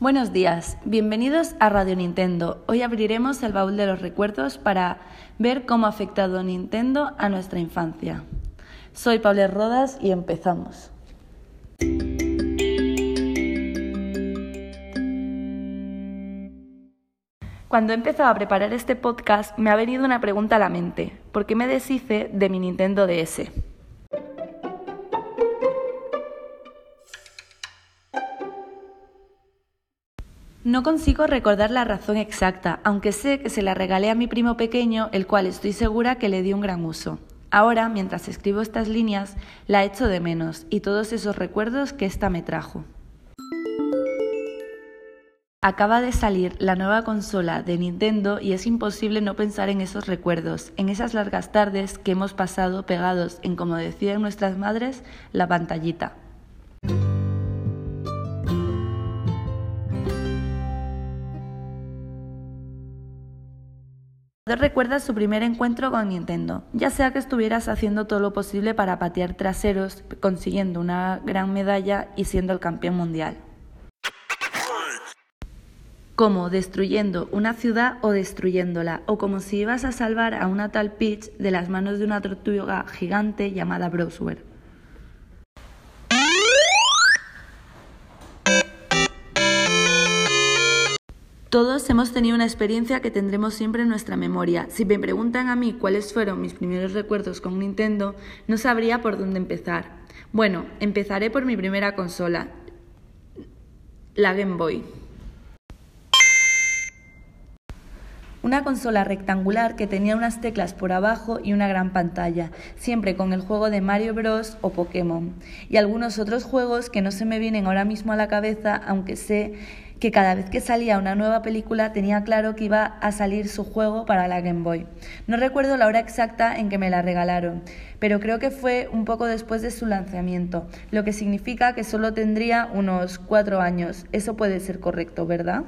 Buenos días, bienvenidos a Radio Nintendo. Hoy abriremos el baúl de los recuerdos para ver cómo ha afectado Nintendo a nuestra infancia. Soy Pablo Rodas y empezamos. Cuando he empezado a preparar este podcast me ha venido una pregunta a la mente. ¿Por qué me deshice de mi Nintendo DS? No consigo recordar la razón exacta, aunque sé que se la regalé a mi primo pequeño, el cual estoy segura que le di un gran uso. Ahora, mientras escribo estas líneas, la echo de menos y todos esos recuerdos que ésta me trajo. Acaba de salir la nueva consola de Nintendo y es imposible no pensar en esos recuerdos, en esas largas tardes que hemos pasado pegados en, como decían nuestras madres, la pantallita. Recuerda su primer encuentro con Nintendo, ya sea que estuvieras haciendo todo lo posible para patear traseros, consiguiendo una gran medalla y siendo el campeón mundial. Como destruyendo una ciudad o destruyéndola, o como si ibas a salvar a una tal Peach de las manos de una tortuga gigante llamada Browser. Todos hemos tenido una experiencia que tendremos siempre en nuestra memoria. Si me preguntan a mí cuáles fueron mis primeros recuerdos con Nintendo, no sabría por dónde empezar. Bueno, empezaré por mi primera consola, la Game Boy. Una consola rectangular que tenía unas teclas por abajo y una gran pantalla, siempre con el juego de Mario Bros. o Pokémon, y algunos otros juegos que no se me vienen ahora mismo a la cabeza, aunque sé que cada vez que salía una nueva película tenía claro que iba a salir su juego para la Game Boy. No recuerdo la hora exacta en que me la regalaron, pero creo que fue un poco después de su lanzamiento, lo que significa que solo tendría unos cuatro años. Eso puede ser correcto, ¿verdad?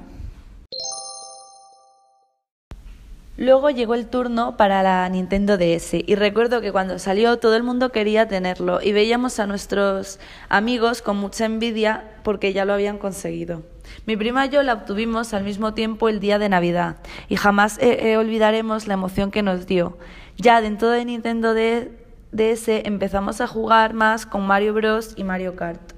Luego llegó el turno para la Nintendo DS y recuerdo que cuando salió todo el mundo quería tenerlo y veíamos a nuestros amigos con mucha envidia porque ya lo habían conseguido. Mi prima y yo la obtuvimos al mismo tiempo el día de Navidad y jamás eh, eh, olvidaremos la emoción que nos dio. Ya dentro de Nintendo DS empezamos a jugar más con Mario Bros y Mario Kart.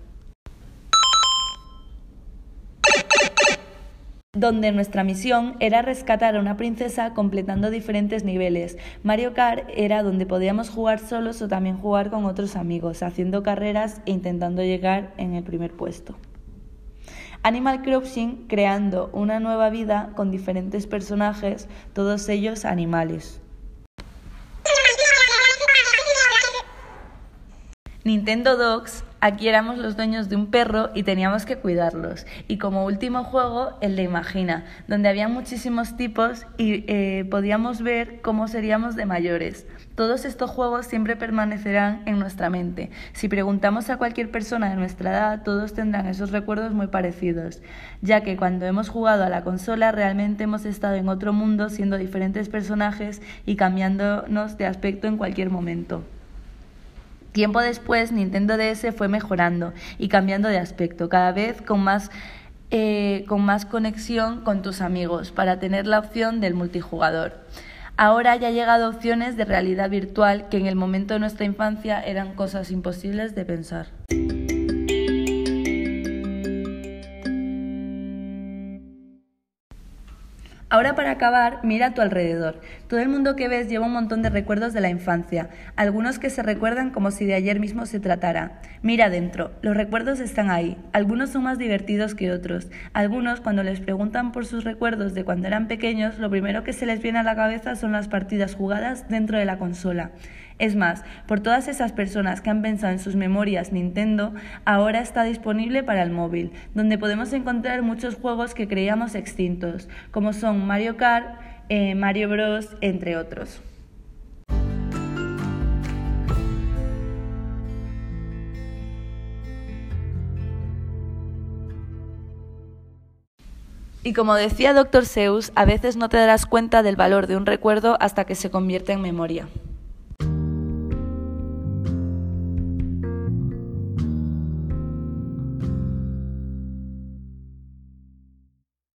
Donde nuestra misión era rescatar a una princesa completando diferentes niveles. Mario Kart era donde podíamos jugar solos o también jugar con otros amigos, haciendo carreras e intentando llegar en el primer puesto. Animal Crossing creando una nueva vida con diferentes personajes, todos ellos animales. Nintendo Dogs Aquí éramos los dueños de un perro y teníamos que cuidarlos. Y como último juego, el de Imagina, donde había muchísimos tipos y eh, podíamos ver cómo seríamos de mayores. Todos estos juegos siempre permanecerán en nuestra mente. Si preguntamos a cualquier persona de nuestra edad, todos tendrán esos recuerdos muy parecidos, ya que cuando hemos jugado a la consola realmente hemos estado en otro mundo siendo diferentes personajes y cambiándonos de aspecto en cualquier momento. Tiempo después, Nintendo DS fue mejorando y cambiando de aspecto, cada vez con más, eh, con más conexión con tus amigos, para tener la opción del multijugador. Ahora ya ha llegado opciones de realidad virtual que en el momento de nuestra infancia eran cosas imposibles de pensar. Ahora para acabar, mira a tu alrededor. Todo el mundo que ves lleva un montón de recuerdos de la infancia, algunos que se recuerdan como si de ayer mismo se tratara. Mira adentro, los recuerdos están ahí. Algunos son más divertidos que otros. Algunos, cuando les preguntan por sus recuerdos de cuando eran pequeños, lo primero que se les viene a la cabeza son las partidas jugadas dentro de la consola. Es más, por todas esas personas que han pensado en sus memorias Nintendo, ahora está disponible para el móvil, donde podemos encontrar muchos juegos que creíamos extintos, como son Mario Kart, eh, Mario Bros, entre otros. Y como decía Dr. Seuss, a veces no te darás cuenta del valor de un recuerdo hasta que se convierte en memoria.